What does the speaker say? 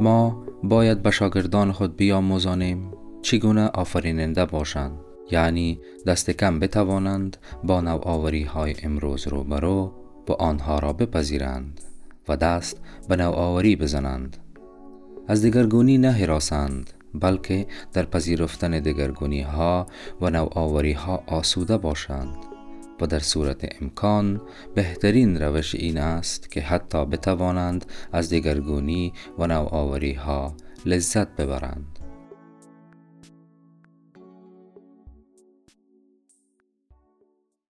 ما باید به شاگردان خود بیاموزانیم چگونه آفریننده باشند. یعنی دست کم بتوانند با نوآوری های امروز روبرو و آنها را بپذیرند و دست به نوآوری بزنند. از دگرگونی نه حراسند بلکه در پذیرفتن دگرگونی ها و نوآوری ها آسوده باشند. و در صورت امکان بهترین روش این است که حتی بتوانند از دگرگونی و نوآوری ها لذت ببرند.